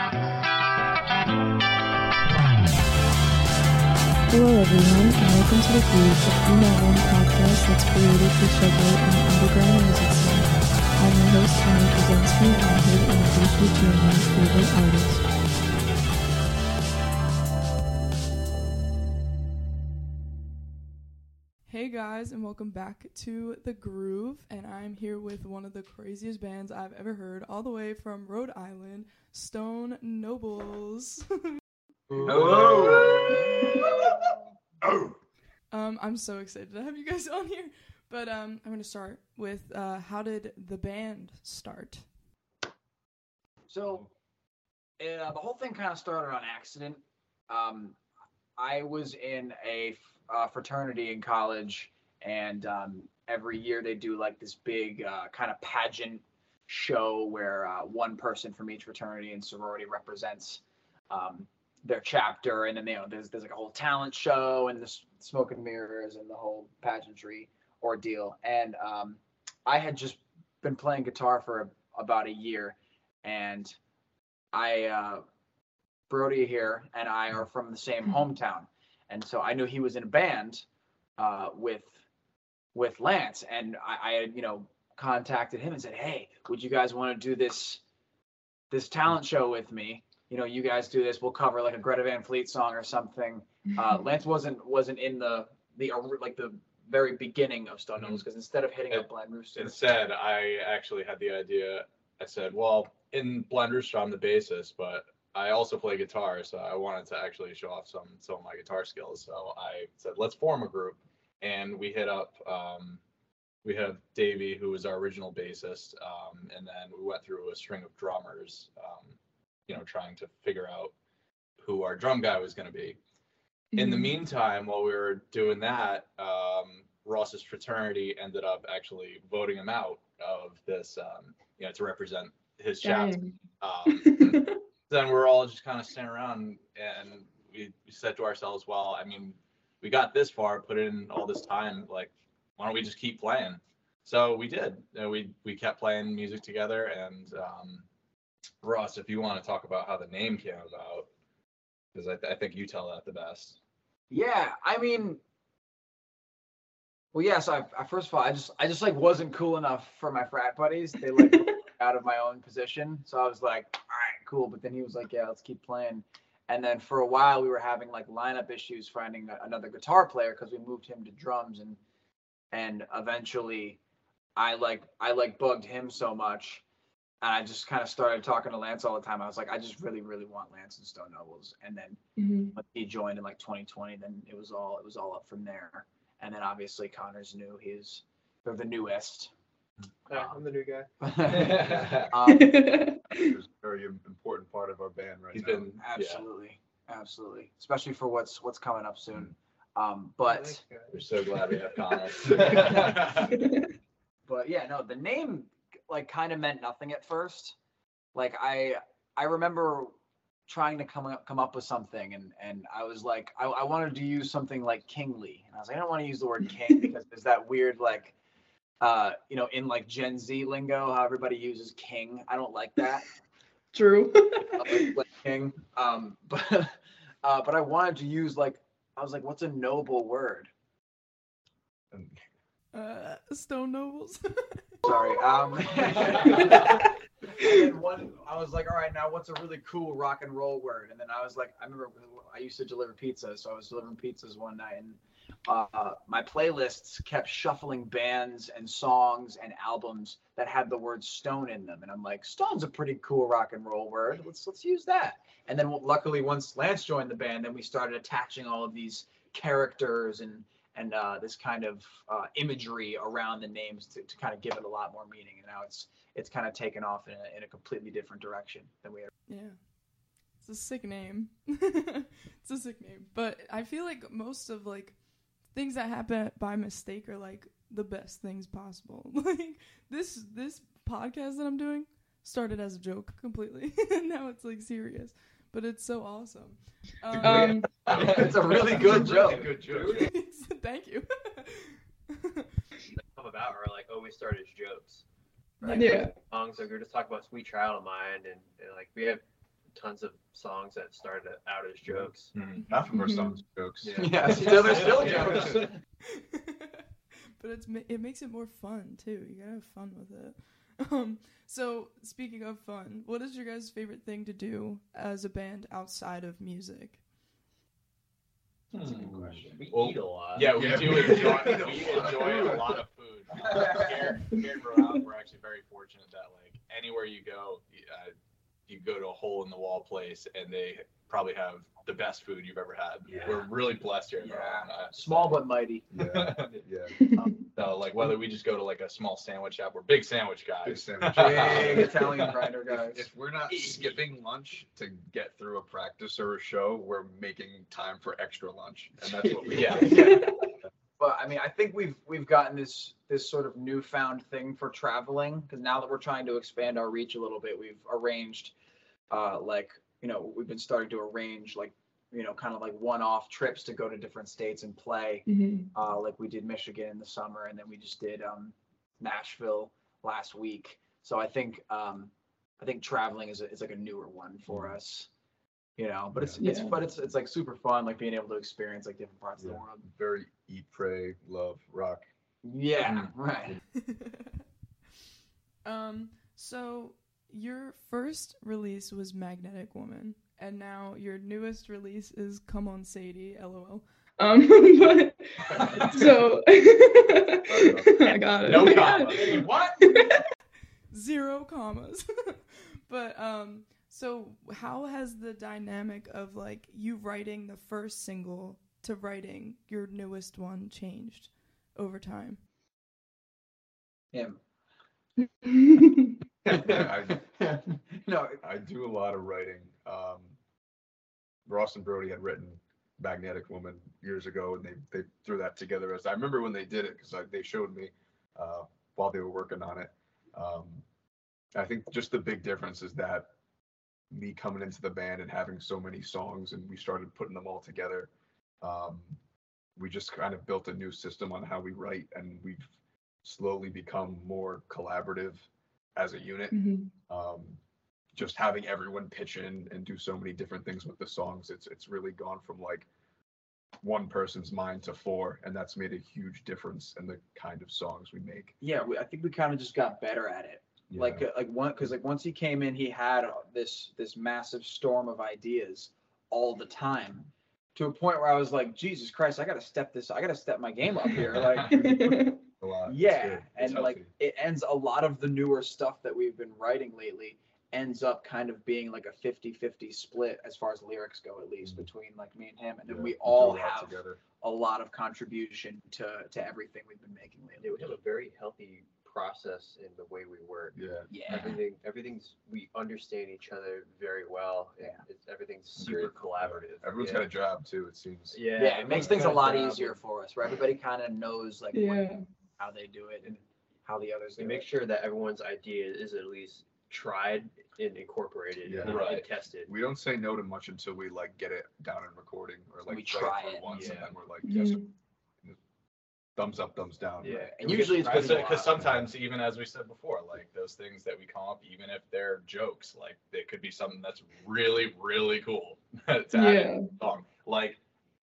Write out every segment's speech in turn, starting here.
Hello, everyone, and welcome to The Groove, a female run podcast that's created to on the underground music scene. I'm your host, Tony Krasinski, and I'm here to introduce you to my favorite artist. Guys, and welcome back to The Groove, and I'm here with one of the craziest bands I've ever heard, all the way from Rhode Island, Stone Nobles. Hello. Um, I'm so excited to have you guys on here. But um, I'm going to start with uh, how did the band start? So, uh, the whole thing kind of started on accident. Um, I was in a uh, fraternity in college, and um, every year they do like this big uh, kind of pageant show where uh, one person from each fraternity and sorority represents um, their chapter, and then you know there's there's like a whole talent show and the smoke and mirrors and the whole pageantry ordeal. And um, I had just been playing guitar for a, about a year, and I uh, Brody here and I are from the same hometown, and so I knew he was in a band uh, with with Lance, and I, I had you know contacted him and said, hey, would you guys want to do this this talent show with me? You know, you guys do this. We'll cover like a Greta Van Fleet song or something. Uh, Lance wasn't wasn't in the the like the very beginning of Stone because instead of hitting It- up Blind Rooster, Instead, I actually had the idea. I said, well, in Blind Rooster, I'm the bassist, but I also play guitar, so I wanted to actually show off some some of my guitar skills. So I said, let's form a group, and we hit up. Um, we had Davey, who was our original bassist, um, and then we went through a string of drummers, um, you know, trying to figure out who our drum guy was going to be. In the meantime, while we were doing that, um, Ross's fraternity ended up actually voting him out of this, um, you know, to represent his chapter. Then we're all just kind of standing around and we, we said to ourselves, well, I mean, we got this far, put in all this time, like, why don't we just keep playing? So we did. We we kept playing music together. And um, Ross, if you want to talk about how the name came about, because I, th- I think you tell that the best. Yeah, I mean, well, yes. I, I first of all, I just, I just like wasn't cool enough for my frat buddies. They like out of my own position, so I was like, cool. But then he was like, yeah, let's keep playing. And then for a while, we were having like lineup issues finding a- another guitar player because we moved him to drums, and and eventually, I like, I like bugged him so much. And I just kind of started talking to Lance all the time. I was like, I just really, really want Lance and Stone Nobles. And then Mhm. when he joined in like 2020 then it was all it was all up from there and then obviously connor's new he's they're the newest Yeah, I'm the new guy. um, is a very important part of our band right He's now. been yeah, absolutely absolutely. Especially for what's what's coming up soon. Mm. um but we're so glad we have Connor. but yeah no the name like kind of meant nothing at first. Like i i remember trying to come up come up with something and and i was like i, I wanted to use something like kingly. And i was like i don't want to use the word king because there's that weird like uh you know in like gen z lingo how everybody uses king. I don't like that True. I like, like king um but uh but i wanted to use like i was like what's a noble word uh, Stone Nobles. Sorry. Um, and one, I was like, all right, now what's a really cool rock and roll word? And then I was like, I remember I used to deliver pizza, so I was delivering pizzas one night, and uh, my playlists kept shuffling bands and songs and albums that had the word stone in them, and I'm like, stone's a pretty cool rock and roll word. Let's let's use that. And then luckily, once Lance joined the band, then we started attaching all of these characters and and uh, this kind of uh, imagery around the names to, to kind of give it a lot more meaning. And now it's it's kind of taken off in a, in a completely different direction than we had. yeah. It's a sick name. it's a sick name. But I feel like most of like things that happen by mistake are like the best things possible. Like this this podcast that I'm doing started as a joke completely. and now it's like serious. But it's so awesome. Um, it's a really good joke. Good joke. thank you. come about are like always start as jokes. Yeah. Like, Songs like we were just talking about "Sweet Child of Mine," and, and like we have tons of songs that started out as jokes. Half of our songs are jokes. Yeah. Yeah, still, they're still jokes. but it's it makes it more fun too. You gotta have fun with it. Um, so speaking of fun, what is your guys' favorite thing to do as a band outside of music? That's a good question. We Well, eat a lot. Yeah, we Yeah, do enjoy. a we lot of enjoy food. a lot of food. Uh, here, here in Rhode Island, we're actually very fortunate that like anywhere you go, uh, you go to a hole in the wall place, and they probably have the best food you've ever had. Yeah. We're really blessed here in Yeah. Island. I have to Small say. but mighty. Yeah, yeah. So like whether we just go to like a small sandwich shop, we're big sandwich guys. Big sandwich. Big Italian grinder guys. If, if we're not skipping lunch to get through a practice or a show, we're making time for extra lunch, and that's what we. Yeah. I mean, I think we've we've gotten this this sort of newfound thing for traveling because now that we're trying to expand our reach a little bit, we've arranged, uh, like you know, we've been starting to arrange like you know, kind of like one-off trips to go to different states and play. Uh, like we did Michigan in the summer, and then we just did um, Nashville last week. So I think um, I think traveling is a, is like a newer one for us. You know, but it's it's Yeah. but it's it's like super fun, like being able to experience like different parts of the world. Very eat, pray, love, rock. Yeah, right. um, so your first release was Magnetic Woman, and now your newest release is Come On Sadie, lol. Um, but so I got it. No I got comma. What? Zero commas. but um, so how has the dynamic of like you writing the first single to writing your newest one changed over time? Him. I, no, I do a lot of writing. Um, Ross and Brody had written Magnetic Woman years ago, and they, they threw that together. As I remember when they did it because they showed me uh, while they were working on it. Um, I think just the big difference is that me coming into the band and having so many songs, and we started putting them all together. Um, we just kind of built a new system on how we write, and we've slowly become more collaborative as a unit um, just having everyone pitch in and do so many different things with the songs it's it's really gone from like one person's mind to four and that's made a huge difference in the kind of songs we make yeah, we, I think we kind of just got better at it. Yeah. Like, uh, like one, because like once he came in, he had uh, this this massive storm of ideas all the time, to a point where I was like, Jesus Christ, I gotta step this, I gotta step my game up here. Like, a lot It's yeah, good. It's and like healthy. it ends a lot of the newer stuff that we've been writing lately ends up kind of being like a 50-50 split as far as lyrics go at least Mhm. between like me and him and then Yeah, we all a have together a lot of contribution to to everything we've been making lately we have a very healthy process in the way we work. yeah yeah Everything, everything's we understand each other very well. and Yeah. It's, everything's Very super collaborative. everyone's yeah. got a job too it seems Yeah, yeah, it makes things a lot job. easier for us where everybody kind of knows like what, how they do it and how the others We do make it. sure that everyone's idea is at least tried and incorporated Yeah. and, Right. and tested. we don't say no to much until we like get it down in recording or like We try through it, once and yeah. then we're like yes thumbs up thumbs down Yeah. and we usually get it's tried been a Because lot. sometimes, even as we said before, like those things that we come up, even if they're jokes, like it could be something that's really, really cool to add in song, like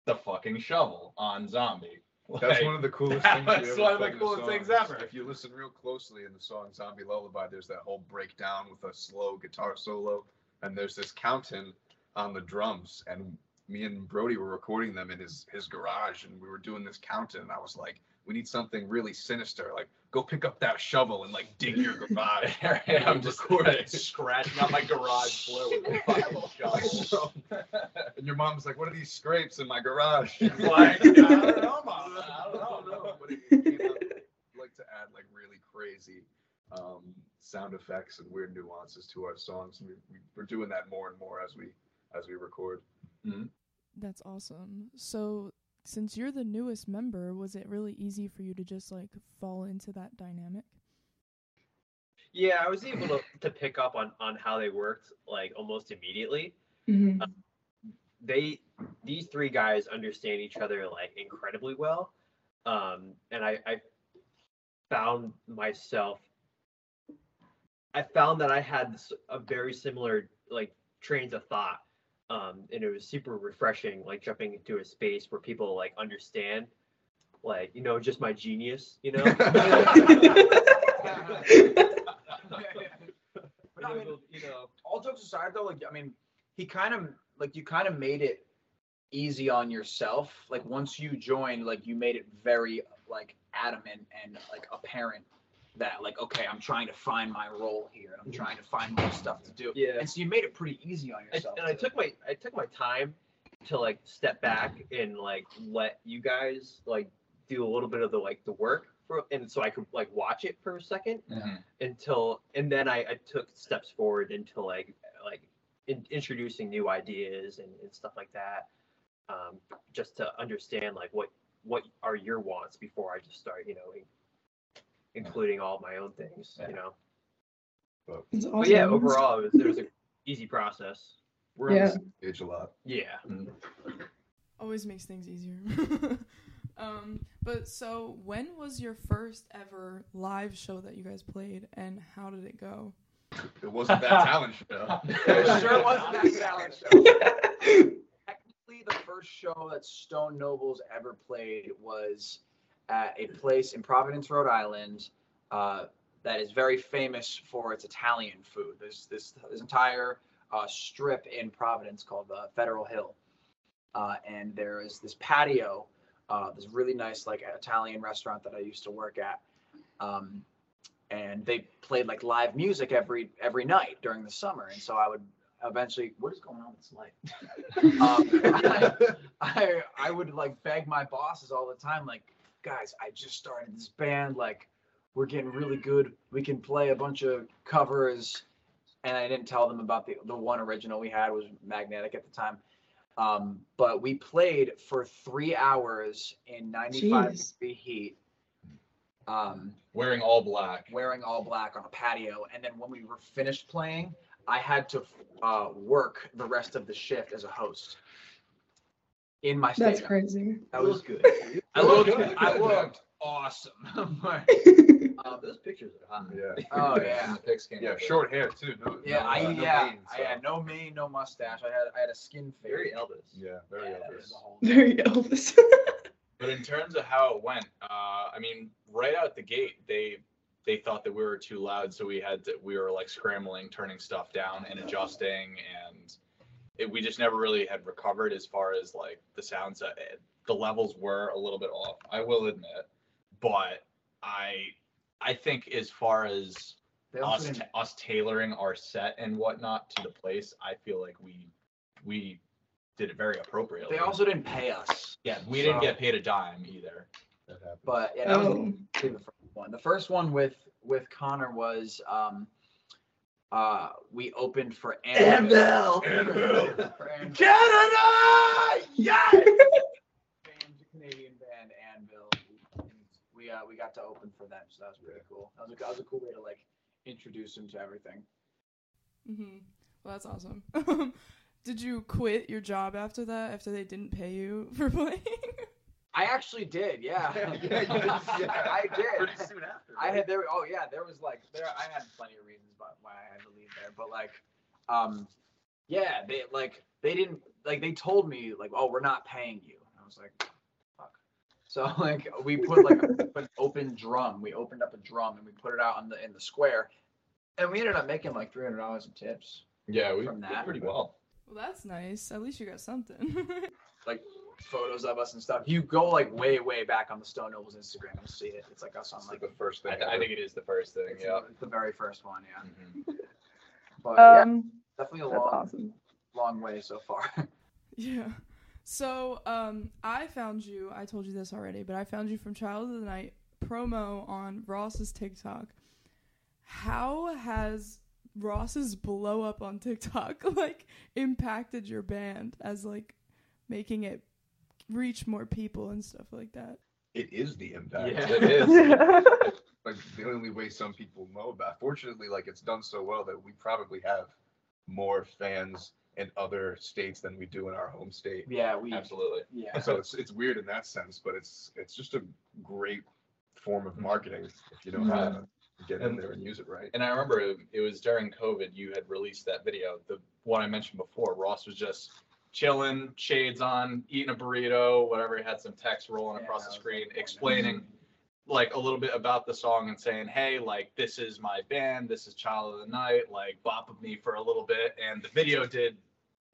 the fucking shovel on Zombie. That's one of the coolest that things. we was ever one of the in coolest things ever. If you listen real closely in the song Zombie Lullaby, there's that whole breakdown with a slow guitar solo, and there's this counting on the drums. And me and Brody were recording them in his his garage, and we were doing this counting. And I was like, we need something really sinister, like go pick up that shovel and like dig your garage. Yeah, I'm just Recording. scratching on my garage floor with a fucking shovel. and your mom's like, what are these scrapes in my garage? like, I don't know, Mom. I don't know. But it, came out, like to add like really crazy um, sound effects and weird nuances to our songs. And we, we, we're doing that more and more as we as we record. Mm-hmm. That's awesome. So, since you're the newest member, was it really easy for you to just like fall into that dynamic? Yeah, I was able to, to pick up on on how they worked like almost immediately. Mm-hmm. Um, they these three guys understand each other like incredibly well, um, and I, I found myself. I found that I had a very similar like trains of thought. Um, and it was super refreshing, like jumping into a space where people like understand, like you know, just my genius, you know. But I mean, you know, all jokes aside, though, like I mean, he kind of like you kind of made it easy on yourself. Like once you joined, like you made it very like adamant and like apparent that like okay, I'm trying to find my role here. and I'm trying to find more stuff to do. Yeah. And so you made it pretty easy on I, yourself. and I took my I took my time to like step back and like let you guys like do a little bit of the like the work for and so I could like watch it for a second Mhm. until and then I, I took steps forward into like like in, introducing new ideas and, and stuff like that um, just to understand like what what are your wants before I just start you know including all my own things Yeah. you know It's but yeah overall it was, it was an easy process We're on Yeah. the same page a lot. yeah always makes things easier. um, but so when was your first ever live show that you guys played, and how did it go? It wasn't that talent show. It sure wasn't that talent show. Technically, the first show that Stone Nobles ever played was at a place in Providence, Rhode Island, uh, that is very famous for its Italian food. There's this this entire uh, strip in Providence called uh, Federal Hill, uh, and there is this patio, uh, this really nice like Italian restaurant that I used to work at. Um, and they played like live music every every night during the summer, and so I would eventually. What is going on with this light? um, I, I I would like beg my bosses all the time, like, guys, I just started this band, like, we're getting really good. We can play a bunch of covers, and I didn't tell them about the the one original we had was Magnetic at the time. Um, but we played for three hours in 95 Jeez. degree heat. Um, Wearing all black. wearing all black on a patio. And then when we were finished playing, I had to uh, work the rest of the shift as a host in my That's crazy. That was good I looked, look good. I looked awesome. But, um, those pictures are hot Yeah. oh And yeah, the pics Yeah, short hair too. No, yeah. no, I uh, no yeah, mane, I had no mane, no mustache. I had I had a skin fade. very elvis Yeah, very Yeah, Elvis. was the whole- Very Elvis. But in terms of how it went, uh, I mean, right out the gate, they they thought that we were too loud, so we had to we were like scrambling, turning stuff down and adjusting, and it, we just never really had recovered as far as like the sounds. Uh, the levels were a little bit off, I will admit, but I I think as far as us didn't- ta- us tailoring our set and whatnot to the place, I feel like we we did it very appropriately. they also didn't pay us. yeah, we didn't get paid a dime either. That. But yeah, that was oh, the the first one. The first one with with Connor was um uh we opened for Anvil. For Anvil. Canada! Yeah! Band, Canadian band Anvil. And we uh we got to open for them, so that was pretty cool. That was a that was a cool way to like introduce them to everything. Mm-hmm. well, that's awesome. did you quit your job after that? After they didn't pay you for playing? I actually did, yeah. Yeah, did, yeah. I did. pretty soon after I had there. Oh yeah, there was like there. I had plenty of reasons but why I had to leave there, but like, um, yeah, they like they didn't like they told me like, oh, we're not paying you. I was like, fuck. So like we put like a, an open drum. We opened up a drum and we put it out on the in the square, and we ended up making like three hundred dollars in tips. Yeah, we From did pretty well. well, that's nice. At least you got something. Photos of us and stuff. You go like way way back on the Stone Nobles Instagram, you'll see it. It's like us on It's like like the first thing. I, th- I think it is the first thing. it's, Yeah. it's the very first one, yeah. Mhm. But yeah, um, definitely a long awesome. long way so far. Yeah. So, um, I found you. I told you this already, but I found you from Child of the Night promo on Ross's TikTok. How has Ross's blow up on TikTok like impacted your band as like making it reach more people and stuff like that? It is the impact. Yeah. It is. Like the only way some people know about. Fortunately, like it's done so well that we probably have more fans in other states than we do in our home state. yeah, we Absolutely. yeah. So it's it's weird in that sense, but it's it's just a great form of marketing if you know how mm-hmm. to get in And- there and use it right. And I remember it, it was during COVID. You had released that video, the one I mentioned before. Ross was just chilling, shades on, eating a burrito, whatever. He had some text rolling Yeah, across the screen, explaining like a little bit about the song and saying, "Hey, like this is my band. This is Child of the Night. Like bop with me for a little bit." And the video did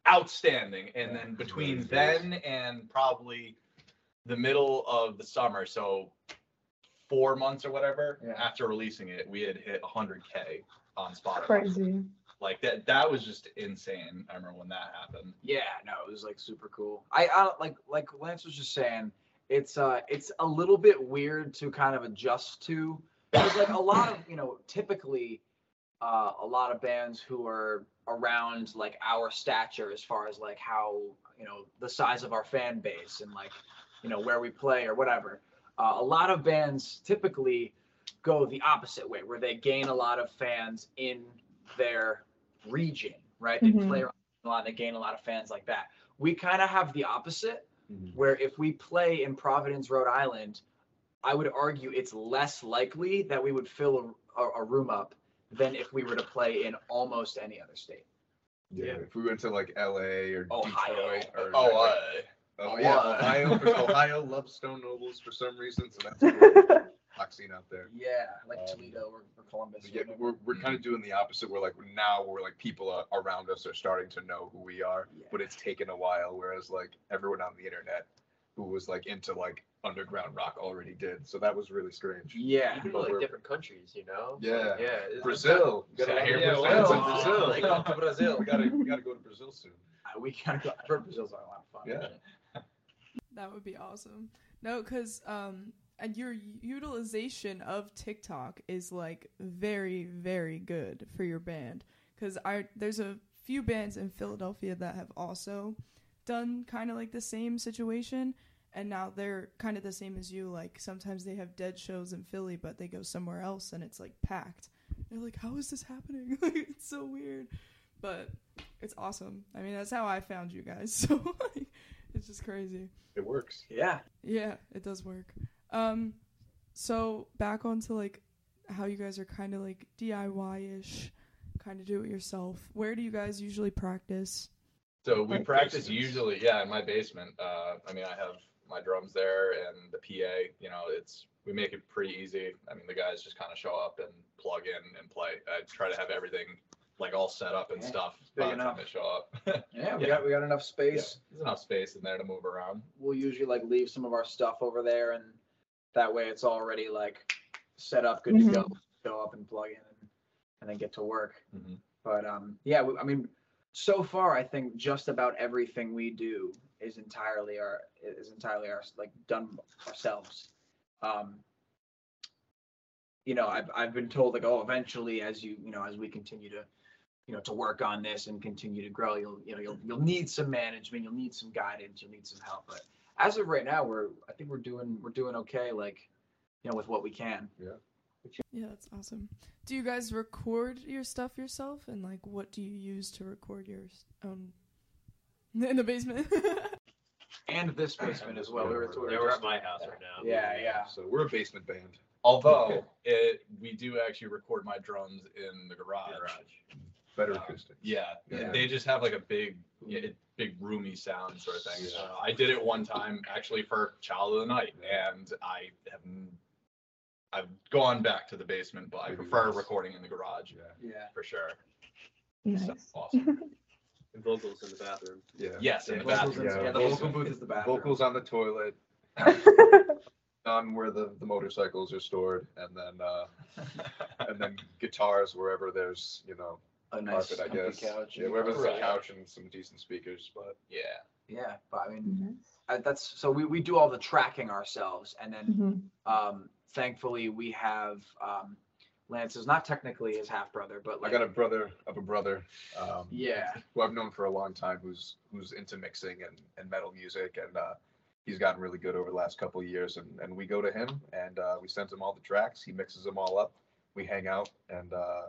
outstanding. And then between then and probably the middle of the summer, so four months or whatever Yeah. after releasing it, we had hit 100k on Spotify. Crazy. Like that, that was just insane. I remember when that happened. Yeah, no, it was like super cool. I, I like like Lance was just saying, it's uh it's a little bit weird to kind of adjust to because like a lot of you know typically uh, a lot of bands who are around like our stature as far as like how you know the size of our fan base and like you know where we play or whatever. Uh, a lot of bands typically go the opposite way where they gain a lot of fans in their region, right? They Mhm. play around a lot, they gain a lot of fans like that. We kind of have the opposite Mhm. where if we play in Providence, Rhode Island, I would argue it's less likely that we would fill a, a, a room up than if we were to play in almost any other state. Yeah. Yeah. If we went to like LA or Ohio. Detroit or Oh, like, uh, oh yeah, Ohio. Ohio. loves Stone Nobles for some reason, so that's a rock scene out there. Yeah, like Um, Toledo or, or Columbus. But or yeah, we're, we're kind of doing the opposite. We're like now we're like people uh, around us are starting to know who we are, Yeah. but it's taken a while. Whereas like everyone on the internet who was like into like underground rock already did. So that was really strange. yeah. Even but like we're- different countries, you know. Yeah. yeah. it's- Brazil, Yeah, gotta here Brazil. Brazil. Brazil. like, come to Brazil. we gotta we gotta go to Brazil soon. Uh, we gotta go. I've heard Brazil's a lot of fun. Yeah. That would be awesome. No, because um, and your utilization of TikTok is like very, very good for your band. Because I there's a few bands in Philadelphia that have also done kind of like the same situation, and now they're kind of the same as you. Like sometimes they have dead shows in Philly, but they go somewhere else and it's like packed. They're like, how is this happening? like it's so weird, but it's awesome. I mean, that's how I found you guys. So like, it's just crazy. It works. Yeah. Yeah, it does work. Um, so back onto like how you guys are kind of like DIY ish, kind of do it yourself. Where do you guys usually practice? So we Like practice basements. usually, yeah, in my basement. Uh, I mean, I have my drums there and the PA. You know, it's we make it pretty easy. I mean, the guys just kind of show up and plug in and play. I try to have everything like all set up and Yeah, stuff big by the time enough. they show up. Yeah, we Yeah. got we got enough Yeah, space. there's enough space in there to move around. We'll usually like leave some of our stuff over there, and that way it's already like set up, good to go. Go up and plug in, and, and then get to work. Mhm. But um, yeah, we, I mean, so far I think just about everything we do is entirely our is entirely our like done ourselves. Um, you know, I've I've been told like, oh, eventually, as you you know, as we continue to you know to work on this and continue to grow, you'll you know you'll you'll need some management, you'll need some guidance, you'll need some help. But as of right now, we're I think we're doing we're doing okay, like you know, with what we can. Yeah, Yeah, that's awesome. Do you guys record your stuff yourself, and like what do you use to record your s- own in the basement? And this basement as well. We were, we were They were just- at my house right now. Yeah, yeah. So we're a basement band. Although it, we do actually record my drums in the garage. Better Um, acoustic. Yeah, Yeah. they just have like a big, yeah, it- big roomy sound sort of thing. Yeah. Uh, I did it one time actually for Child of the Night, and I have, n- I've gone back to the basement, but I Maybe prefer once. recording in the garage Yeah. Yeah. for sure. Nice. So awesome. And vocals in the bathroom. Yeah. Yes, in Yeah, the vocals bathroom. in- Yeah, yeah, the vocals- vocal booth is the bathroom. Vocals on the toilet, on where the, the motorcycles are stored, and then uh, and then guitars wherever there's you know a nice carpet, I comfy guess. couch. Yeah, and- wherever there's Right. a couch and some decent speakers. But yeah. Yeah, but I mean, Nice. I, that's so we, we do all the tracking ourselves, and then Mhm. um, thankfully we have um, Lance is not technically his half brother, but I like got a brother of a brother. Um, yeah, who I've known for a long time, who's who's into mixing and, and metal music, and uh, he's gotten really good over the last couple of years. And, and we go to him, and uh, we send him all the tracks. He mixes them all up. We hang out, and uh,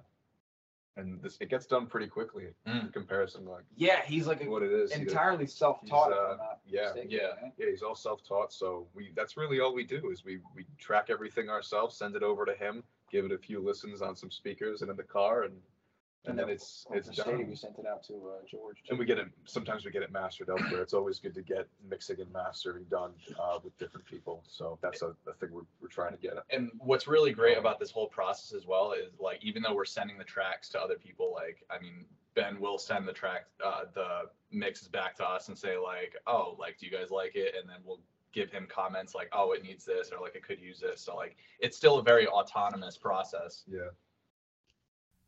and this it gets done pretty quickly in Mm. comparison, like yeah, he's like what it is. Entirely self-taught. uh, yeah, mistaken, yeah. right? Yeah, he's all self-taught. So we that's really all we do is we we track everything ourselves, send it over to him, give it a few listens on some speakers and in the car, and and then then it's it's for Shady, we done. sent it out to uh, George. And we get it. Sometimes we get it mastered elsewhere. It's always good to get mixing and mastering done uh, with different people. So that's a, a thing we're, we're trying to get. At. and what's really great about this whole process as well is like even though we're sending the tracks to other people like i mean ben will send the track uh, the mixes back to us and say like oh like do you guys like it and then we'll give him comments like oh it needs this or like it could use this so like it's still a very autonomous process Yeah.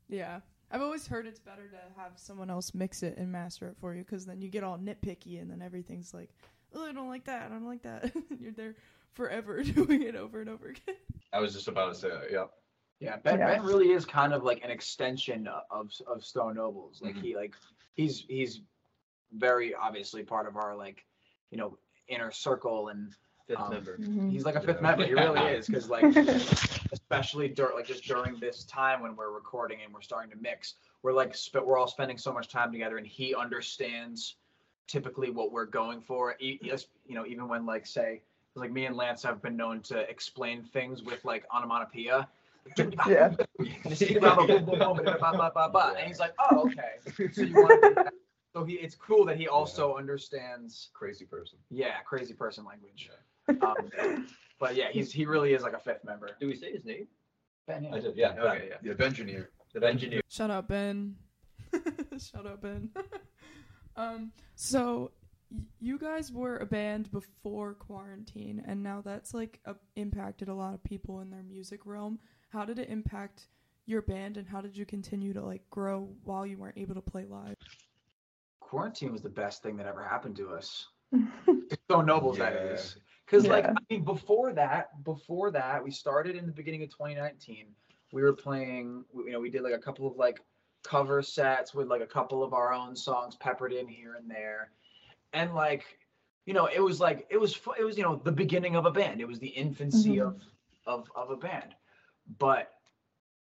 Yeah. I've always heard it's better to have someone else mix it and master it for you because then you get all nitpicky and then everything's like, oh, I don't like that. I don't like that. You're there forever doing it over and over again. i was just about to say that yeah Yeah, Ben, Yeah. ben really is kind of like an extension of of Stone Nobles. Like Mhm. he like he's he's very obviously part of our like you know inner circle and Fifth Um, member. Mhm. he's like a fifth Yeah. member. He really is because like especially dur- like just during this time when we're recording and we're starting to mix, we're like sp- we're all spending so much time together and he understands typically what we're going for. E- yes, you know, even when like say like me and Lance have been known to explain things with like onomatopoeia. Yeah. And he's like, oh, okay. So you want to do that. So he, it's cool that he also understands, Crazy person. yeah, crazy person language. Um, but yeah, he's he really is like a fifth member. Do we say his name? Ben, yeah. i did yeah Okay, yeah. Yeah, Bengineer. The engineer. Shut up, Ben. Shut up, Ben. um, so you guys were a band before quarantine, and now that's like a- impacted a lot of people in their music realm. How did it impact your band, and how did you continue to like grow while you weren't able to play live? Quarantine was the best thing that ever happened to us. So noble that Yeah. is. Because like I mean, before that, before that, we started in the beginning of 2019. We were playing, you know, we did like a couple of like cover sets with like a couple of our own songs peppered in here and there, and like, you know, it was like it was it was you know the beginning of a band. It was the infancy Mhm. of of of a band, but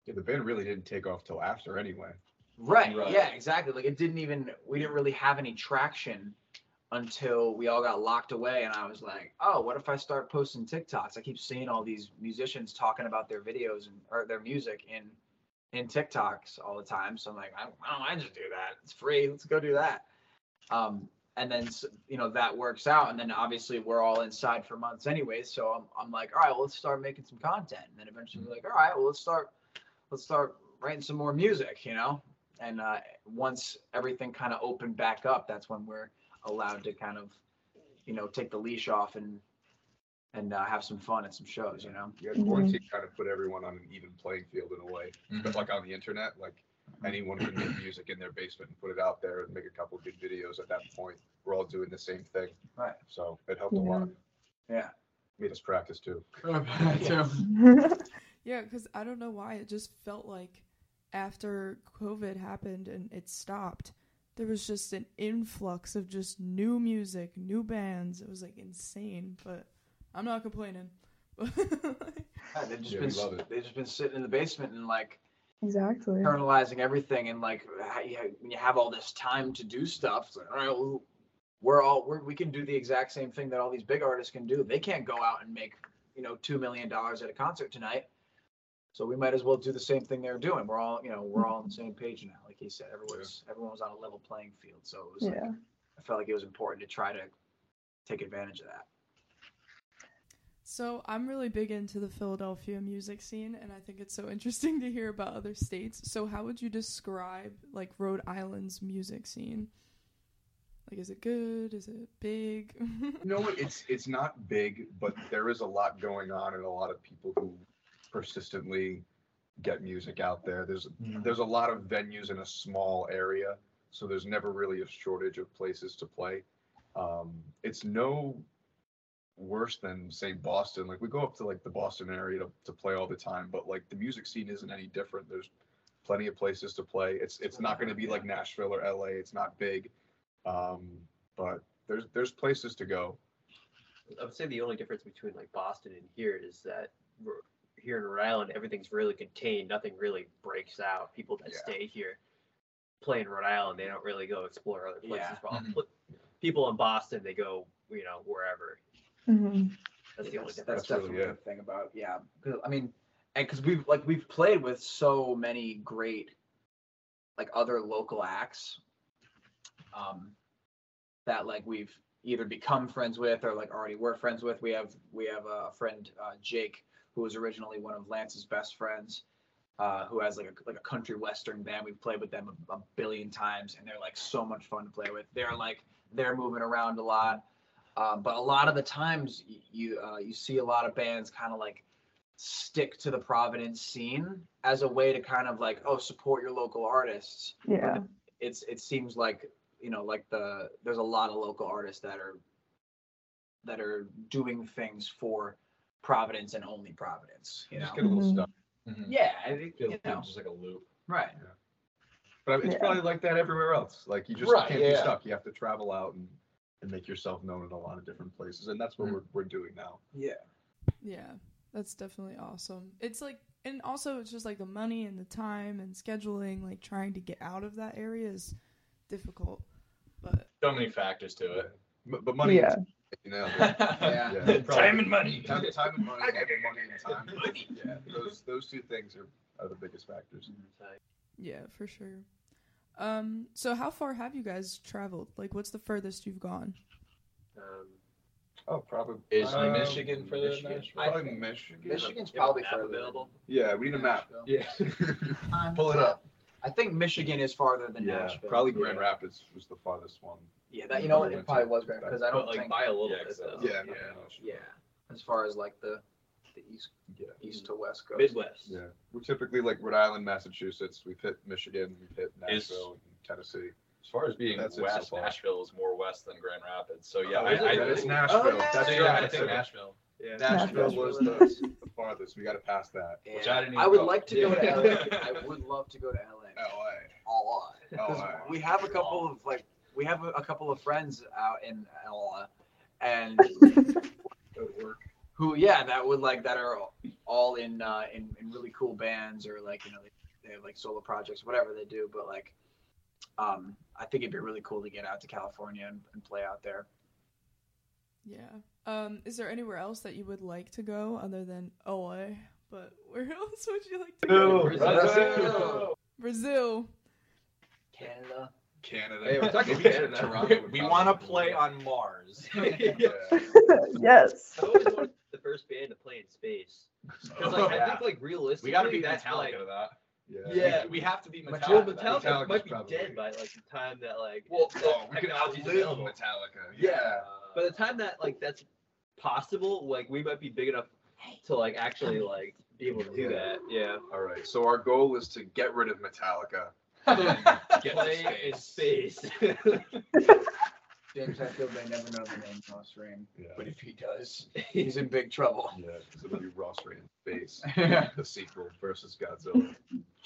Yeah, the band really didn't take off till after anyway. Right, Right. Yeah, exactly. Like it didn't even we didn't really have any traction until we all got locked away and I was like, "Oh, what if I start posting TikToks? I keep seeing all these musicians talking about their videos and or their music in in TikToks all the time." So I'm like, "I, I don't mind just do that. It's free. Let's go do that." Um and then you know that works out and then obviously we're all inside for months anyway so I'm, I'm like all right well let's start making some content and then eventually like all right well let's start let's start writing some more music you know and uh, once everything kind of opened back up that's when we're allowed to kind of you know take the leash off and and uh, have some fun at some shows you know Yeah, quarantine kind of put everyone on an even playing field in a way. Mhm. But like on the internet, like anyone can make music in their basement and put it out there and make a couple good videos. At that point, we're all doing the same thing. Right. So it helped a lot. yeah Made us practice too. Yeah, because I don't know why it just felt like after COVID happened and it stopped, there was just an influx of just new music, new bands. It was like insane, but I'm not complaining. Yeah, they've just Yeah, been love it. they've just been sitting in the basement and like exactly. internalizing everything and like you when you have all this time to do stuff it's like all right well, we're all we're, we can do the exact same thing that all these big artists can do they can't go out and make you know two million dollars at a concert tonight so we might as well do the same thing they're doing we're all you know we're all on the mm-hmm. same page now like he said everyone's everyone was on a level playing field so it was like, Yeah. i felt like it was important to try to take advantage of that So I'm really big into the Philadelphia music scene, and I think it's so interesting to hear about other states. So how would you describe like Rhode Island's music scene? Like, is it good? Is it big? You know what? It's it's not big, but there is a lot going on and a lot of people who persistently get music out there. There's there's a lot of venues in a small area, so there's never really a shortage of places to play. Um, it's no worse than say Boston. Like we go up to like the Boston area to, to play all the time, but like the music scene isn't any different. There's plenty of places to play. It's it's not going to be like Nashville or LA. It's not big, um, but there's there's places to go. I would say the only difference between like Boston and here is that we're, here in Rhode Island, everything's really contained. Nothing really breaks out. People that Yeah. stay here play in Rhode Island. They don't really go explore other places. Yeah. While Mhm. people in Boston, they go, you know, wherever. Mhm. That's the only that's, difference. that's That's definitely it. the thing about yeah 'cause, i mean and because we've like we've played with so many great like other local acts um that like we've either become friends with or like already were friends with we have we have a friend uh, jake who was originally one of lance's best friends uh, who has like a like a country western band we've played with them a, a billion times and they're like so much fun to play with they're like they're moving around a lot um, but a lot of the times you uh, you see a lot of bands kind of like stick to the Providence scene as a way to kind of like oh support your local artists. Yeah. It's it seems like you know like the there's a lot of local artists that are that are doing things for Providence and only Providence. You know. Just get a little Mhm. stuck. Mhm. Yeah, I think, Feels you know, just like a loop. right. But it's Yeah. probably like that everywhere else. Like you just Right, can't be stuck. You have to travel out and, and make yourself known in a lot of different places. And that's what Mhm. we're, we're doing now. Yeah. Yeah, that's definitely awesome. It's like, and also it's just like the money and the time and scheduling, like trying to get out of that area is difficult. But So many factors to it. M- But money, Yeah. You know, Yeah. Yeah. Time and money. time, time and money, and money and time. Yeah, those those two things are, are the biggest factors. yeah, for sure. Um, so how far have you guys traveled? Like, what's the furthest you've gone? Um, Oh, probably. Is um, Michigan for the Michigan? Probably Michigan. Michigan's you have a probably map further. available. Yeah, we need a map. Yeah. Pull it up. I think Michigan is farther than Yeah, Nashville. probably Grand Yeah. Rapids was the farthest one. Yeah, that you know what? It probably was Grand because I don't like think. by a little Yeah, bit. 'cause though. Yeah, Yeah. Yeah, as far as like the the east Yeah. east to west goes. Midwest. Yeah, we're typically like Rhode Island, Massachusetts. We've hit Michigan, we've hit Is- Nashville, and Tennessee. As far as being That's it so west. Nashville is more west than Grand Rapids. So yeah, Oh, I, is it? I, That is I, Nashville. Oh, yeah. That's so, yeah, I think. Nashville. Yeah. Nashville Nashville. was the, the farthest. We got to pass that. Yeah. Which I didn't I even would go. like to go to LA. I would love to go to LA. L.A. A lot. 'Cause LA. we have a couple of like we have a, a couple of friends out in LA, and Go to work. who yeah that would like that are all in uh, in in really cool bands or like you know they, they have like solo projects whatever they do but like um I think it'd be really cool to get out to California and, and play out there. Yeah. Um, is there anywhere else that you would like to go other than LA? But where else would you like to go? Brazil. Brazil. Canada. Canada. Hey, we're talking Maybe Canada. Toronto we want to play cool. on Mars. Yes. I always wanted the first band to play in space. Because like I Yeah. think like realistically, we got to be that's Metallica like to that. Yeah. Yeah. We, we have to be Metallica. well, to. Metallica, Metallica's might be probably- dead by like the time that like Well, Oh, we could technology's outlive available. Metallica. Yeah. By the time that like that's possible, like we might be big enough to like actually like be able to do Yeah. that. Yeah. All right. So our goal is to get rid of Metallica. Get to Play in space. space. James Hetfield may never know the name Ross Rain, Yeah. but if he does, he's in big trouble. Yeah. So it'll be Ross Ray in space. Yeah. The sequel versus Godzilla.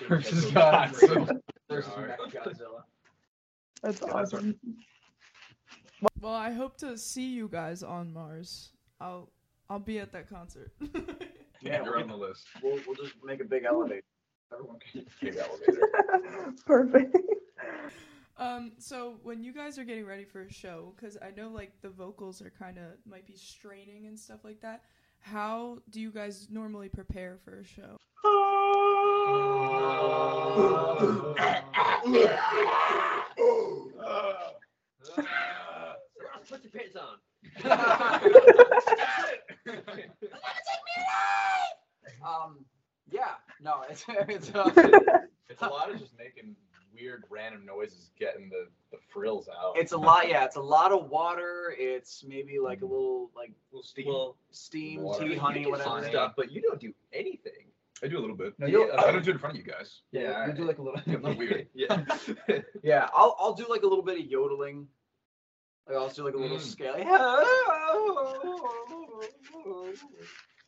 Versus Godzilla. Godzilla. Versus All right. Godzilla. That's Yeah, that's awesome. Well, I hope to see you guys on Mars. I'll I'll be at that concert. Yeah, You're on the list. We'll, we'll just make a big elevator. Everyone can. Big elevator. Perfect. um, so when you guys are getting ready for a show, because I know like the vocals are kind of might be straining and stuff like that. How do you guys normally prepare for a show? Put your pants on. Um, yeah, no, it's it's. Uh, It's a lot of just making weird random noises, getting the, the frills out. it's a lot. Yeah, it's a lot of water. It's maybe like a little like Well, steam, Water. tea, you honey, whatever. stuff, but you don't do anything. I do a little bit. No, you'll- I don't do it in front of you guys. Yeah, you do like a little. I'm not weird. Yeah. Yeah, I'll I'll do like a little bit of yodeling. Like I'll do like a little Mm. scale.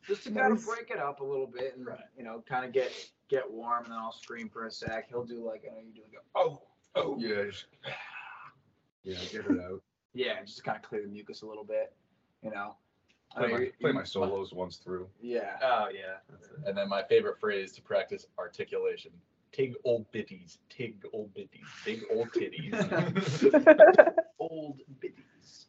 Just to kind of break it up a little bit and Right. you know, kind of get get warm and then I'll scream for a sec. He'll do like I know you do like a, oh, oh. Yeah. Just, yeah. Get it out. yeah, just to kind of clear the mucus a little bit, you know. Play my, you- play my solos once through. Yeah. Oh yeah. And then my favorite phrase to practice articulation. Tig old bitties, tig old bitties, big old titties. Old bitties.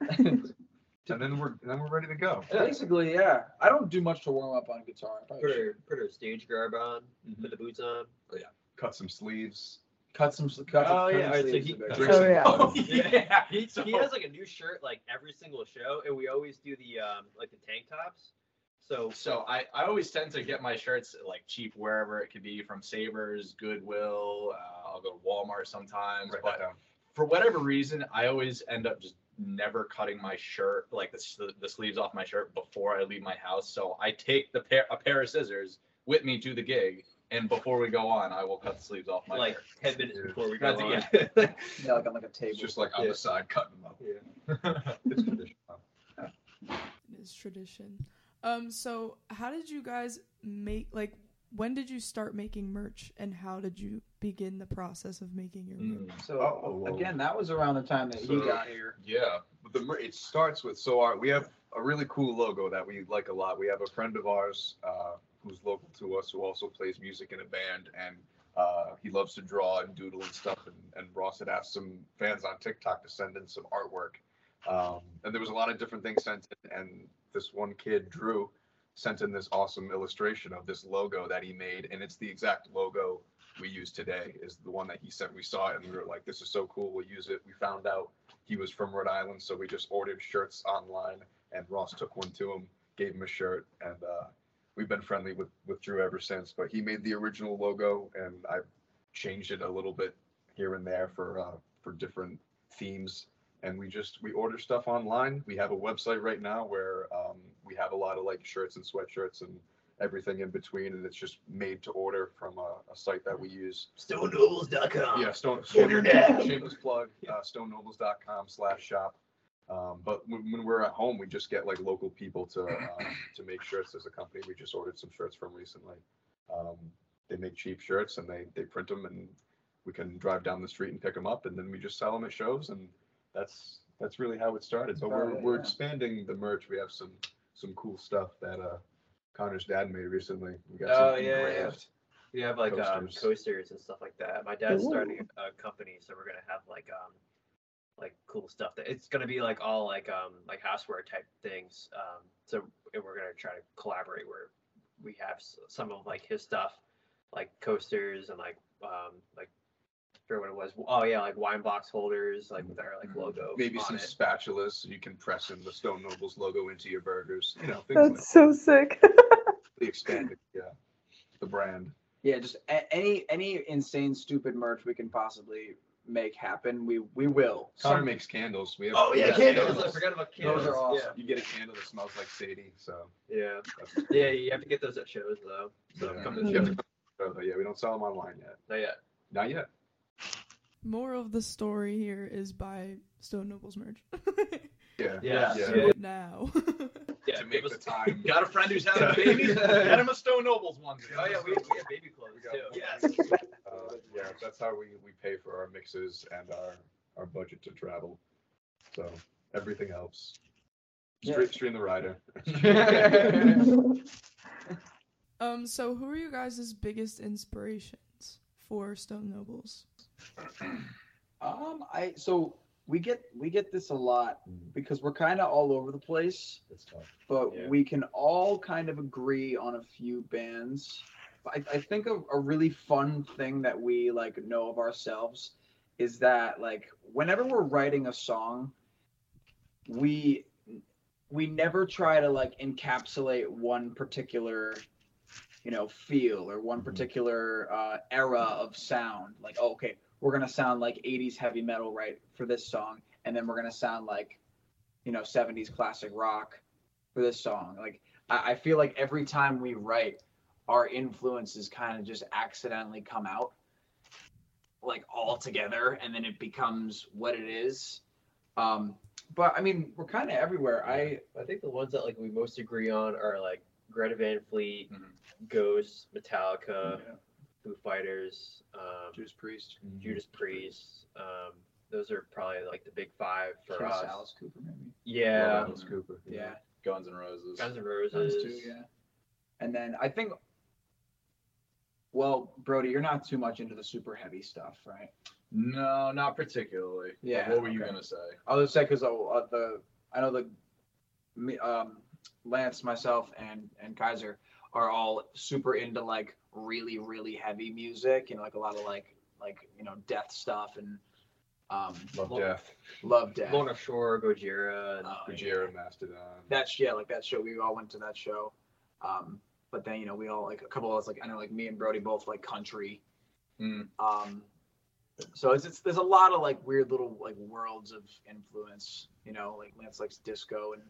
And and then we're then we're ready to go. Basically, yeah. I don't do much to warm up on guitar. I Put should. her, put her stage garb on, put the boots on. Oh, yeah. Cut some sleeves. Cut some. Cut Oh, some yeah, alright, so sleeves he- a bit. Drink Oh, yeah. Oh, yeah. He, So- he has like a new shirt like every single show, and we always do the um like the tank tops. So So I, I always tend to get my shirts like cheap wherever it could be from Savers, Goodwill. Uh, I'll go to Walmart sometimes. Write but for whatever reason, I always end up just never cutting my shirt, like the, the sleeves off my shirt before I leave my house. So I take the pair, a pair of scissors with me to the gig, and before we go on, I will cut the sleeves off my like shirt. ten minutes before we go That's- on. yeah. Yeah, like on like a table. It's just like on Yeah. the side, cutting them up. Yeah. It's tradition. It is tradition. Um, so how did you guys make like when did you start making merch and how did you begin the process of making your merch? Mm. So Oh, well. again, that was around the time that he got here. Yeah, but the mer- it starts with so our we have a really cool logo that we like a lot. We have a friend of ours uh, who's local to us who also plays music in a band, and uh, he loves to draw and doodle and stuff. And, and Ross had asked some fans on TikTok to send in some artwork, um, and there was a lot of different things sent in. And this one kid, Drew, sent in this awesome illustration of this logo that he made, and it's the exact logo we use today. Is the one that he sent. We saw it and we were like, "This is so cool. We'll use it." We found out he was from Rhode Island, so we just ordered shirts online, and Ross took one to him, gave him a shirt, and uh, we've been friendly with with Drew ever since. But he made the original logo, and I changed it a little bit here and there for uh, for different themes. And we just we order stuff online. We have a website right now where um, we have a lot of like shirts and sweatshirts and everything in between, and it's just made to order from a, a site that we use. StoneNobles.com. Yeah, Stone. Order shameless- now. Shameless plug. Uh, StoneNobles.com slash shop. Um, but when, when we're at home, we just get like local people to um, to make shirts. There's a company we just ordered some shirts from recently. Um, they make cheap shirts and they they print them and we can drive down the street and pick them up and then we just sell them at shows and that's that's really how it started. So we're Right, we're yeah. expanding the merch. We have some some cool stuff that uh, Connor's dad made recently. We got Oh, some yeah, yeah. We have like um, Coasters. coasters and stuff like that. My dad's Ooh. starting a, a company, so we're gonna have like um like cool stuff. That it's gonna be like all like um like houseware type things. Um, so and we're gonna try to collaborate where we have some of like his stuff, like coasters and like um like I forget what it was. Oh yeah, like wine box holders, like with our like logo. Maybe on some it. spatulas so you can press in the Stone Nobles logo into your burgers. You know, things like That's so sick. the expanded, yeah, the brand. Yeah, just a- any any insane stupid merch we can possibly make happen, we we will. Connor Some- makes candles. We have Oh yeah, we have candles. I forgot about candles. Those are awesome. You get a candle that smells like Sadie, so Yeah, yeah, yeah. You have to get those at shows though. So yeah. come to the show. to come- oh, yeah, we don't sell them online yet. Not yet. Not yet. More of the story here is by Stone Nobles merch. Yeah. Yeah. Yeah. Do it now. Yeah, to make us- the time. Got a friend who's having a baby? Get him a Stone Nobles one. Oh yeah, we, we have baby clothes too. Yes. Uh, yeah, that's how we, we pay for our mixes and our, our budget to travel. So everything helps. Yeah. Stream, stream the rider. um, so who are you guys' biggest inspirations for Stone Nobles? Um, I so we get we get this a lot Mm. because we're kind of all over the place, That's tough. but Yeah. we can all kind of agree on a few bands. I, I think a, a really fun thing that we like know of ourselves is that like whenever we're writing a song, we we never try to like encapsulate one particular you know feel or one particular uh, era of sound like oh, okay we're gonna sound like 80s heavy metal right for this song and then we're gonna sound like you know 70s classic rock for this song like i, I feel like every time we write our influences kind of just accidentally come out like all together and then it becomes what it is um but i mean we're kind of everywhere i I think the ones that like we most agree on are like Greta Van Fleet, Mhm. Ghost, Metallica, Yeah. Foo Fighters, um, Judas Priest, Judas Priest. Um, those are probably like the big five for Kiss, us. Alice Cooper, maybe. Yeah, Alice Cooper. Yeah, Guns and Roses. Guns and those Roses. two. Yeah, and then I think. Well, Brody, you're not too much into the super heavy stuff, right? No, not particularly. But Yeah, What were you gonna say? I was say because uh, the I know the me, um, Lance, myself, and and Kaiser are all super into like really really heavy music. You know, like a lot of like like you know death stuff and um, Love Lo- Death, love death. Lorna Shore, Gojira, and Oh, yeah. Gojira, Mastodon. That's yeah, like that show. We all went to that show. Um, but then you know we all like a couple of us like I know like me and Brody both like country. Mm. Um, so it's, it's there's a lot of like weird little like worlds of influence. You know, like Lance likes disco and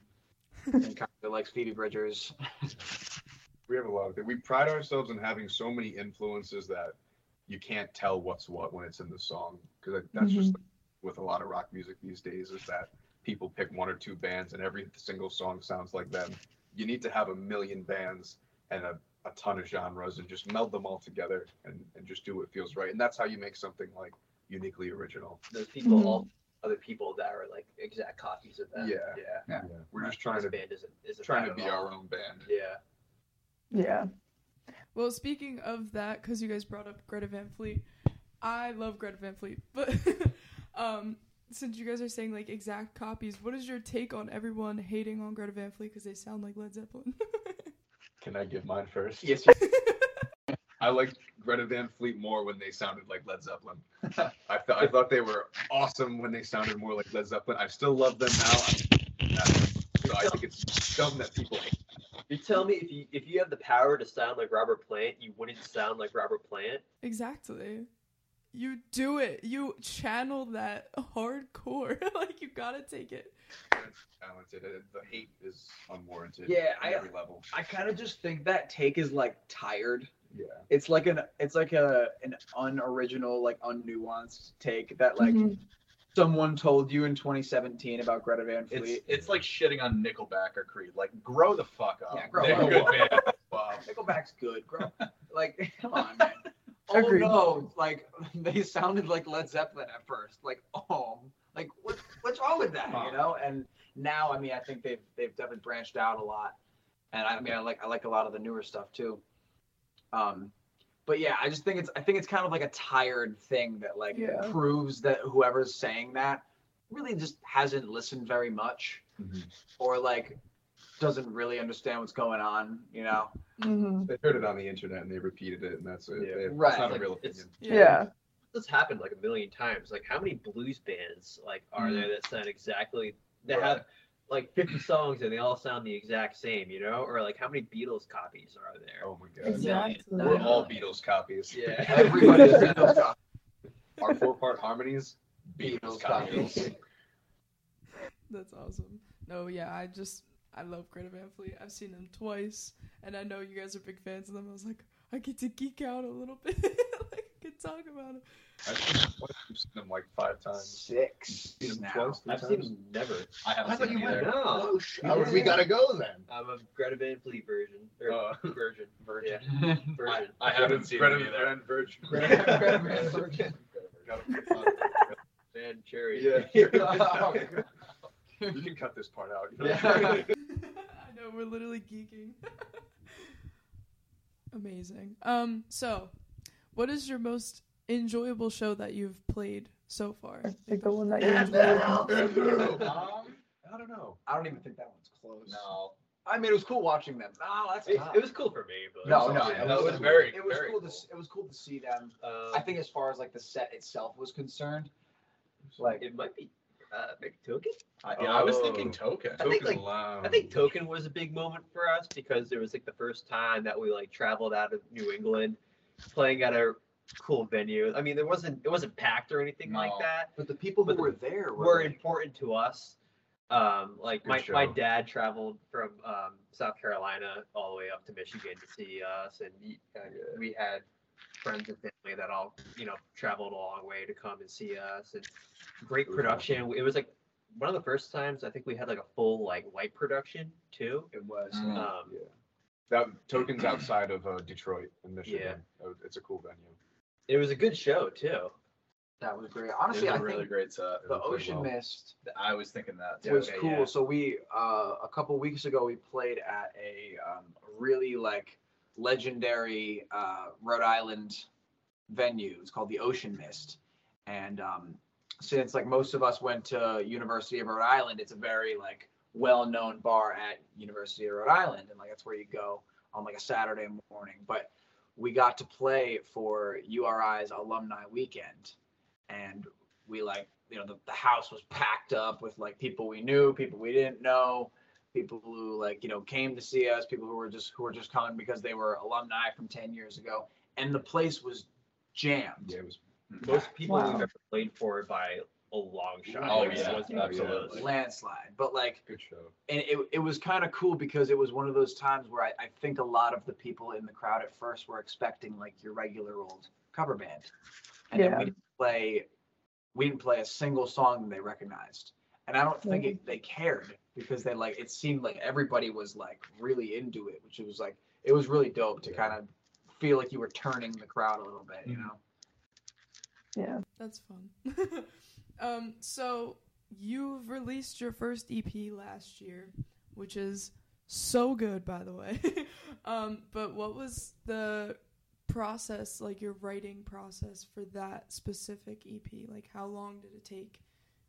and of likes Phoebe Bridgers. We have a lot of things. We pride ourselves in having so many influences that you can't tell what's what when it's in the song. Because that's just with a lot of rock music these days is that people pick one or two bands and every single song sounds like them. You need to have a million bands and a, a ton of genres and just meld them all together and, and just do what feels right. And that's how you make something like uniquely original. those people, Mhm. all other people that are like exact copies of them. Yeah. yeah. Yeah. We're just trying This to band isn't, isn't trying to be all. our own band. Yeah. Yeah. Well, speaking of that, because you guys brought up Greta Van Fleet, I love Greta Van Fleet, but um, since you guys are saying like exact copies, what is your take on everyone hating on Greta Van Fleet because they sound like Led Zeppelin? Can I give mine first? yes. I liked Greta Van Fleet more when they sounded like Led Zeppelin. I thought I thought they were awesome when they sounded more like Led Zeppelin. I still love them now. So I think it's dumb that people hate. You tell me if you if you have the power to sound like Robert Plant, you wouldn't sound like Robert Plant. exactly. You do it. You channel that hardcore. like you gotta take it. It's talented. Uh, The hate is unwarranted. Yeah, at I- every level. I kind of just think that take is like tired. Yeah. It's like an it's like a an unoriginal like unnuanced take that like Mhm. Someone told you in 2017 about Greta Van It's Fleet. it's like shitting on Nickelback or Creed. Like, grow the fuck up. Yeah, grow They're up. a good band. Wow, Nickelback's good, bro. like, come on, man. Oh Agreed. no, like they sounded like Led Zeppelin at first. Like, oh, like what, what's wrong with that? You know? And now, I mean, I think they've they've definitely branched out a lot. And I, I mean, I like I like a lot of the newer stuff too. Um, but yeah, I just think it's I think it's kind of like a tired thing that like Yeah. proves that whoever's saying that really just hasn't listened very much Mhm. or like doesn't really understand what's going on. You know? Mhm. They heard it on the internet and they repeated it, and that's it. Yeah. They- Right. It's not a real opinion. Yeah. This happened like a million times. Like how many blues bands like are Mhm. there that sound exactly that Right. have like 50 songs and they all sound the exact same, you know? Or like how many Beatles copies are there? Oh my god. Exactly. We're all Beatles copies. Yeah. Everybody's Beatles copy. Our four part harmonies, Beatles Beatles copies. copies. That's awesome. No, yeah, I just I love Greta Van Fleet. I've seen them twice, and I know you guys are big fans of them. I was like, I get to geek out a little bit. like, I can talk about it. I've seen I've them like five times. Six Seen them now. twice, I've seen times? them never. I haven't I seen you them went. either. No. Oh, shit. Yeah. We gotta go then. I'm a Greta Van Fleet version. Or Uh, version. Virgin. Yeah. Version. I haven't seen Greta them either. Van Virgin. Greta Van Virgin. Van Cherry. Yeah. Oh, you can cut this part out. Yeah. I know we're literally geeking. Amazing. Um, so, what is your most enjoyable show that you've played so far? Like the one that you enjoyed. Um, I don't know. I don't even think that one's close. No. I mean, it was cool watching them. Oh, that's It, it was cool for me, but No, no, Yeah, it that was- was very, It was very cool, to it was cool to see them. Uh, I think as far as like the set itself was concerned, like it might be uh, maybe Token. I, yeah, I was Oh. thinking Token. I think, like, loud. I think Token was a big moment for us because it was like the first time that we like traveled out of New England, playing at a cool venue. I mean, there wasn't it wasn't packed or anything like that. but the people who were there were, Were like, important to us. Um, like Good my, my dad traveled from um, South Carolina all the way up to Michigan to see us, and he, uh, we had friends and family that all you know traveled a long way to come and see us. And great It was production. It was like one of the first times I think we had like a full like white production too. it was. Mm. Um, Yeah. That Token's outside of uh, Detroit in Michigan. Uh, It's a cool venue. it was a good show too. That was great. It Honestly, was I a really think great set. the Ocean well. Mist I was thinking that too. It was Okay, cool. yeah. So we uh, a couple weeks ago we played at a um, really like legendary uh, Rhode Island venue. It's called the Ocean Mist, and um, since like most of us went to University of Rhode Island, it's a very like well-known bar at University of Rhode Island, and like that's where you go on like a Saturday morning. But we got to play for URI's alumni weekend, and we like you know the, the house was packed up with like people we knew, people we didn't know, people who like you know came to see us, people who were just who were just coming because they were alumni from ten years ago, and the place was jammed. Yeah, it was. Most people Wow. we've ever played for by a long shot. Oh, Like, it yeah, wasn't absolutely. landslide. But like Good show. and it, it was kind of cool because it was one of those times where I, I think a lot of the people in the crowd at first were expecting like your regular old cover band. And then Yeah. we didn't play we didn't play a single song they recognized. And I don't think it, mm-hmm. they cared because they like it seemed like everybody was like really into it, which was like it was really dope to Yeah. kind of feel like you were turning the crowd a little bit, you mm-hmm. know. Yeah. That's fun. um, so you've released your first EP last year, which is so good, by the way. um, but what was the process, like your writing process for that specific EP? Like, how long did it take,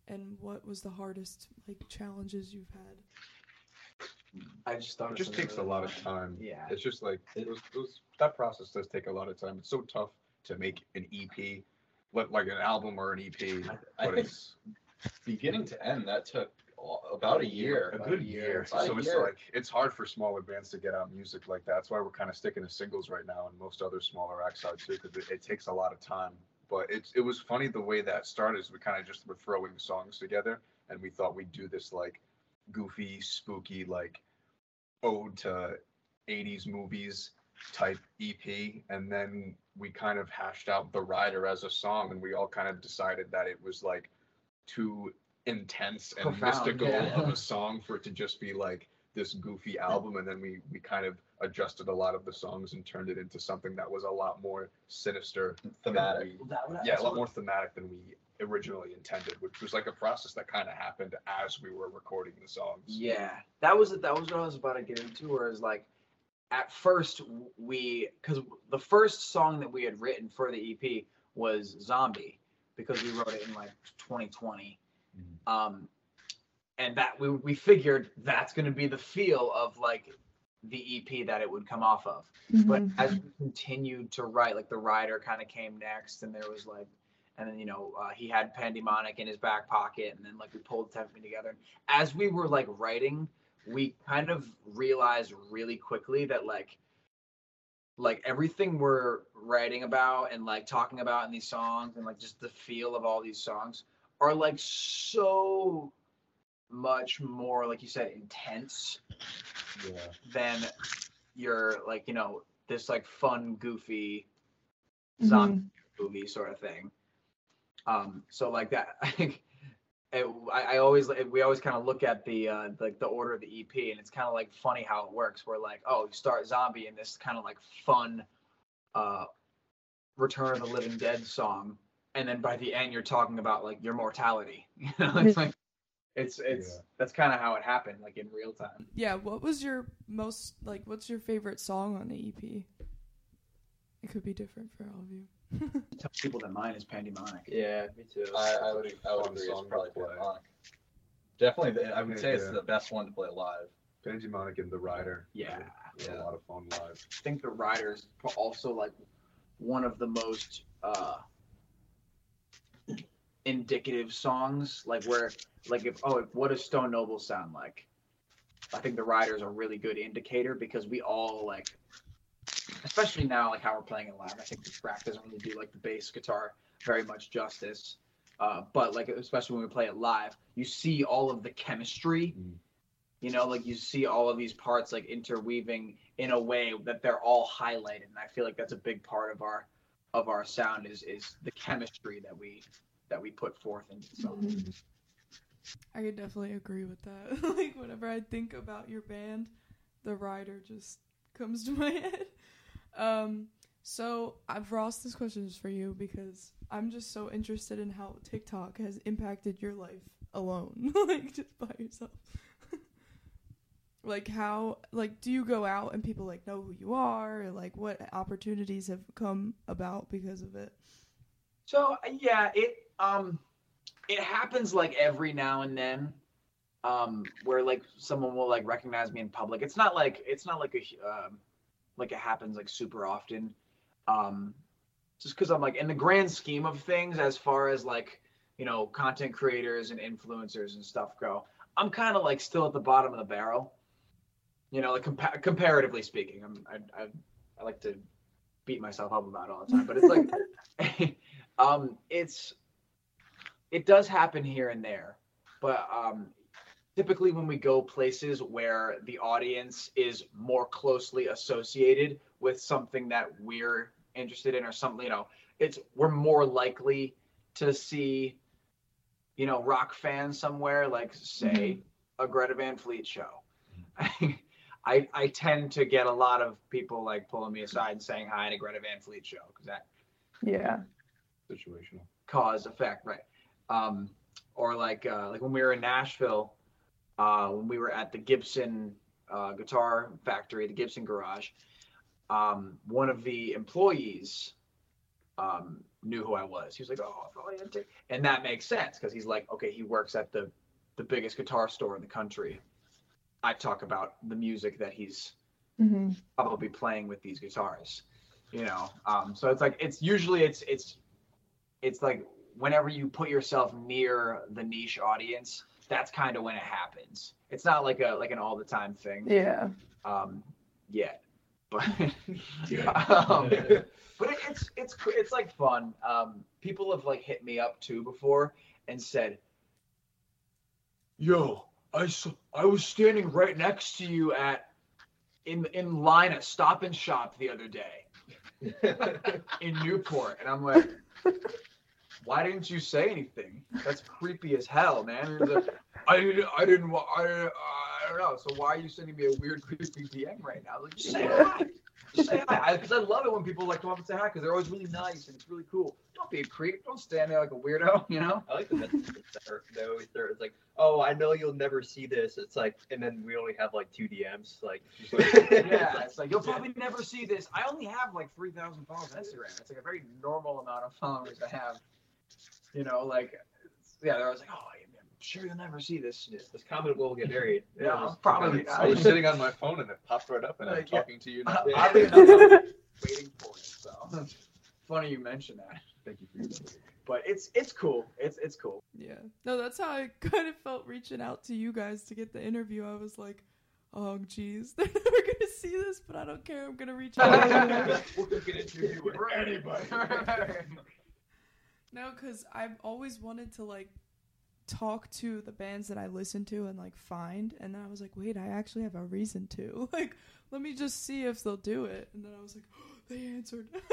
and what was the hardest like challenges you've had? I just thought It just takes a lot of time. Yeah. It's just like it was, it was, that process does take a lot of time. It's so tough to make an EP, like, like an album or an EP. I but think it's beginning to end, that took a- about a year. a About good year. About a So it's year. like it's hard for smaller bands to get out music like that. That's why we're kind of sticking to singles right now, and most other smaller acts out too, because it, it takes a lot of time. But it's it was funny the way that started. Is we kind of just were throwing songs together, and we thought we'd do this like goofy, spooky, like ode to 80s movies type EP. And then we kind of hashed out The Rider as a song, and we all kind of decided that it was like too intense and Profound, mystical yeah. of a song for it to just be like this goofy album. And then we, we kind of adjusted a lot of the songs and turned it into something that was a lot more sinister. thematic. we- yeah, a lot more thematic than we originally intended, which was like a process that kind of happened as we were recording the songs. Yeah, that was that was what I was about to get into. where Whereas like at first we because the first song that we had written for the EP was Zombie because we wrote it in like 2020. Um, and that we we figured that's going to be the feel of like the EP that it would come off of. But Mhm. as we continued to write, like the rider kind of came next, and there was like, and then you know uh, he had Pandemonic in his back pocket, and then like we pulled Tempe together. And as we were like writing, we kind of realized really quickly that like, like everything we're writing about and like talking about in these songs, and like just the feel of all these songs are like so much more, like you said, intense Yeah. than your like you know this like fun goofy Mhm. zombie movie sort of thing um so like that i think it, I, I always we always kind of look at the uh like the order of the ep and it's kind of like funny how it works where like oh you start zombie in this kind of like fun uh return of the living dead song and then by the end you're talking about like your mortality you know it's like it's it's Yeah. that's kind of how it happened like in real time Yeah, what was your most like? What's your favorite song on the EP? It could be different for all of you. tell people that mine is pandemonic Yeah, me too. I, I would, I would Fun agree. song It's probably to. Pandemonic. Definitely, the, I would say it's Yeah. the best one to play live. Pandemonic and The Rider. Yeah. It Yeah. a lot of fun live. I think the Rider is also like one of the most uh indicative songs like where like if oh what does stone noble sound like i think the Rider is a really good indicator because we all like especially now like how we're playing it live i think the track doesn't really do like the bass guitar very much justice uh, but like especially when we play it live you see all of the chemistry Mm. you know like you see all of these parts like interweaving in a way that they're all highlighted and i feel like that's a big part of our of our sound is is the chemistry that we that we put forth into the song Mhm. I could definitely agree with that. like whenever I think about your band, the rider just comes to my head. Um, so I've Ross, this question is for you because I'm just so interested in how TikTok has impacted your life alone, like just by yourself. like how, like, do you go out and people like know who you are, or like what opportunities have come about because of it? So yeah, it um it happens like every now and then. Um, where like someone will like recognize me in public. It's not like it's not like a um, like it happens like super often. Um, just because I'm like in the grand scheme of things, as far as like you know content creators and influencers and stuff go, I'm kind of like still at the bottom of the barrel. You know, like compa- comparatively speaking, I'm I, I I like to beat myself up about it all the time, but it's like um it's it does happen here and there, but um typically when we go places where the audience is more closely associated with something that we're interested in or something, you know, it's we're more likely to see you know rock fans somewhere like say a Greta Van Fleet show. I, I tend to get a lot of people like pulling me aside and saying hi at a Greta Van Fleet show because that Yeah. Situational. cause effect, right? Um, or like uh, like when we were in Nashville, uh, when we were at the Gibson uh, Guitar Factory, the Gibson Garage, um, one of the employees um, knew who I was. He was like, "Oh, take-" and that makes sense because he's like, okay, he works at the the biggest guitar store in the country. I talk about the music that he's hmm probably playing with these guitars you know um so it's like it's usually it's it's it's like whenever you put yourself near the niche audience that's kind of when it happens. It's not like a like an all the time thing. Yeah. um yet. But Yeah. um, but it, it's it's cr- it's like fun. Um people have like hit me up too before and said yo i saw, i was standing right next to you at in in line at stop and shop the other day. In newport. And i'm like why didn't you say anything that's creepy as hell man like, i didn't i didn't I, I don't know so why are you sending me a weird creepy dm right now like just say hi just say hi because I, love it when people like come up and say hi because they're always really nice and it's really cool don't be a creep don't stand there like a weirdo you know I like the messages that are, they always start. It's like, oh, I know you'll never see this. It's like, and then we only have like two DMs. Like, yeah, it's like you'll probably never see this. I only have like three thousand followers on Instagram. It's like a very normal amount of followers I have. You know, like yeah, they're always like, oh, I'm sure you'll never see this. this comment will get married. Yeah, just- probably. I was sitting on my phone and it popped right up and I'm Like, yeah. talking to you now. I- Oddly enough, waiting for it. So funny you mention that. Thank you for your But it's it's cool. It's it's cool. Yeah. No, that's how I kind of felt reaching out to you guys to get the interview. I was like, oh, geez, they're never going to see this, but I don't care. I'm going to reach out. We'll get an interview with anybody. No, because I've always wanted to, like, talk to the bands that I listen to and, like, find. And then I was like, wait, I actually have a reason to. Like, let me just see if they'll do it. And then I was like, oh, they answered. I was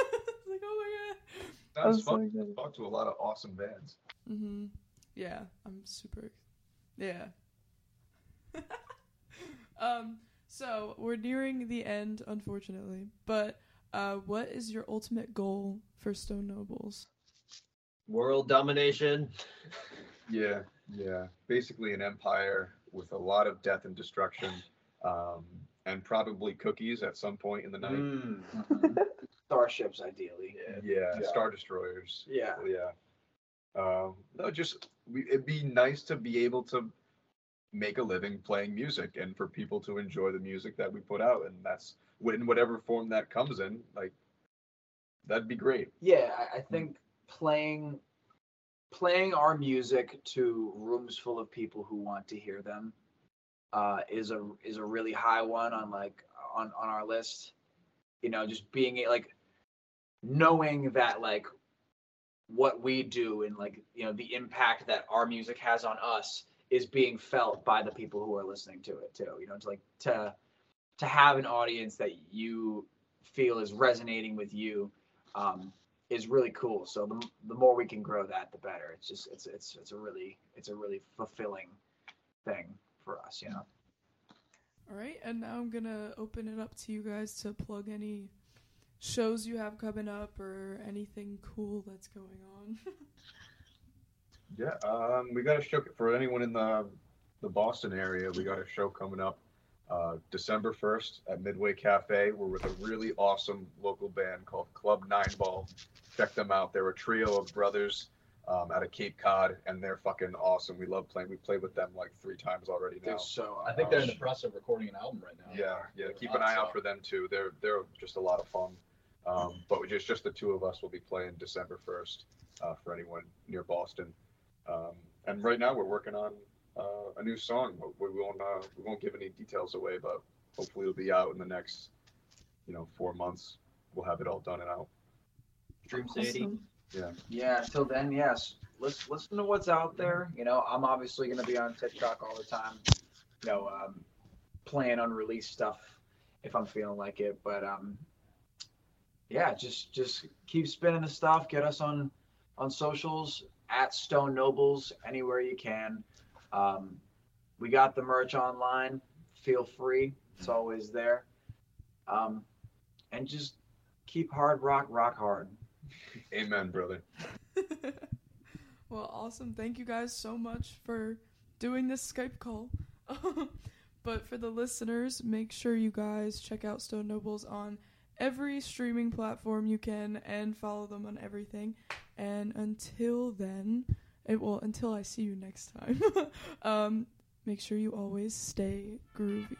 like, oh my God. That was I'm so fun. Talked to a lot of awesome bands. Mm-hmm. Yeah, I'm super. Yeah. um. So we're nearing the end, unfortunately. But uh, what is your ultimate goal for Stone Nobles? World domination. Yeah, yeah. Basically an empire with a lot of death and destruction, um, and probably cookies at some point in the night. Mm. Starships, ideally. Yeah, Yeah. star destroyers. Yeah. Yeah. Um, no, just it'd be nice to be able to make a living playing music and for people to enjoy the music that we put out, and that's in whatever form that comes in. Like, that'd be great. Yeah, I, I think playing playing our music to rooms full of people who want to hear them uh, is a is a really high one on like on on our list. You know, just being like knowing that like what we do and like you know the impact that our music has on us is being felt by the people who are listening to it too. You know, to like to to have an audience that you feel is resonating with you um, is really cool. So the, the more we can grow that, the better. It's just it's it's it's a really it's a really fulfilling thing for us, you know. All right, and now I'm gonna open it up to you guys to plug any shows you have coming up or anything cool that's going on. Yeah, um, we got a show for anyone in the the Boston area. We got a show coming up uh, December first at Midway Cafe. We're with a really awesome local band called Club Nine Ball. Check them out. They're a trio of brothers. um, out of Cape Cod, and they're fucking awesome. We love playing. We played with them like three times already now. They're so. I think they're in the process of recording an album right now. Yeah, yeah. They're Keep an eye out so- for them too. They're they're just a lot of fun. Um, but just just the two of us will be playing December first uh, for anyone near Boston. Um, and right now we're working on uh, a new song. We we won't uh, we won't give any details away, but hopefully it'll be out in the next you know four months. We'll have it all done and out. Dream City. Awesome. Yeah. Until then, yes. Listen, listen to what's out there. You know, I'm obviously going to be on TikTok all the time. You know, um, playing unreleased stuff if I'm feeling like it. But um, yeah, just just keep spinning the stuff. Get us on on socials at Stone Nobles anywhere you can. Um, we got the merch online. Feel free. It's always there. Um, and just keep hard rock, rock hard. Amen, brother. well, awesome. Thank you guys so much for doing this Skype call. but for the listeners, make sure you guys check out Stone Nobles on every streaming platform you can and follow them on everything. And until then, it, well, until I see you next time, um, make sure you always stay groovy.